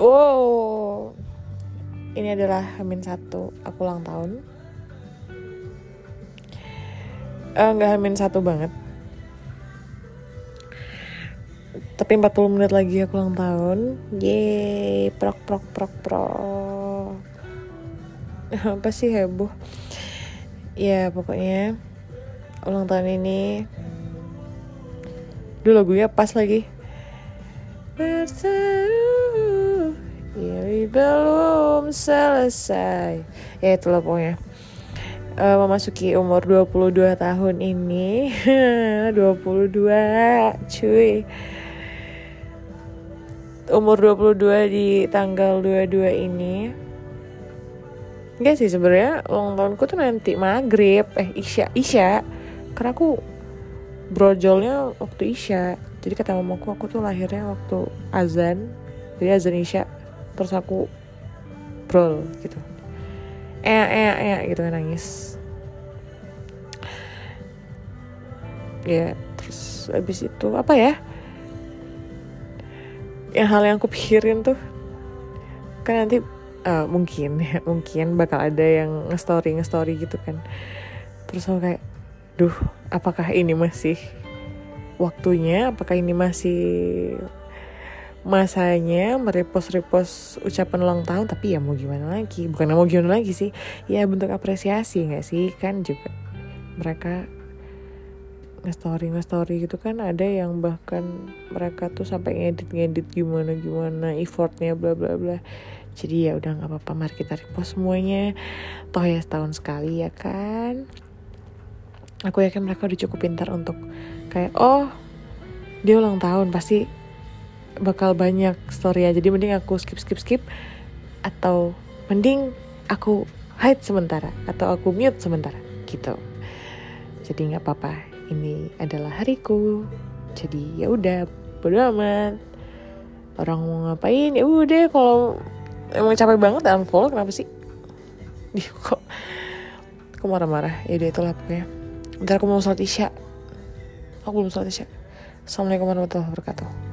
wow. Ini adalah Hamin satu aku ulang tahun. Eh, nggak Hamin satu banget. Tapi 40 menit lagi aku ulang tahun. Yeay prok prok prok prok. Apa sih heboh? Ya pokoknya ulang tahun ini dulu lagunya pas lagi. Bersatu ini belum selesai. Ya itulah pokoknya. Eh, memasuki umur 22 tahun ini. 22 cuy. Umur 22 di tanggal 22 ini. Enggak sih sebenarnya ulang tahunku tuh nanti maghrib. Eh isya isya. Karena aku brojolnya waktu isya. Jadi kata mamaku aku tuh lahirnya waktu azan. Jadi azan isya terus aku brol gitu. Eh eh eh gitu kan nangis. Ya terus habis itu apa ya? Yang hal yang aku pikirin tuh kan nanti eh, mungkin ya mungkin bakal ada yang nge-story nge-story gitu kan. Terus aku kayak duh apakah ini masih waktunya? Apakah ini masih masanya merepost-repost ucapan ulang tahun tapi ya mau gimana lagi? Bukan mau gimana lagi sih? Ya bentuk apresiasi nggak sih? Kan juga mereka nge-story nge-story gitu kan ada yang bahkan mereka tuh sampai ngedit-ngedit gimana gimana effortnya bla bla bla. Jadi ya udah nggak apa-apa mari kita repost semuanya. Toh ya setahun sekali ya kan? Aku yakin mereka udah cukup pintar untuk kayak oh dia ulang tahun pasti bakal banyak story ya jadi mending aku skip skip skip. Atau mending aku hide sementara. Atau aku mute sementara. Gitu. Jadi nggak apa-apa. Ini adalah hariku. Jadi ya udah bodo amat. Orang mau ngapain? Ya udah kalau emang capek banget unfollow kenapa sih? Ih, kok aku marah-marah? Ya udah itulah pokoknya. Ntar aku mau sholat isya. Aku belum sholat isya. Assalamualaikum warahmatullahi wabarakatuh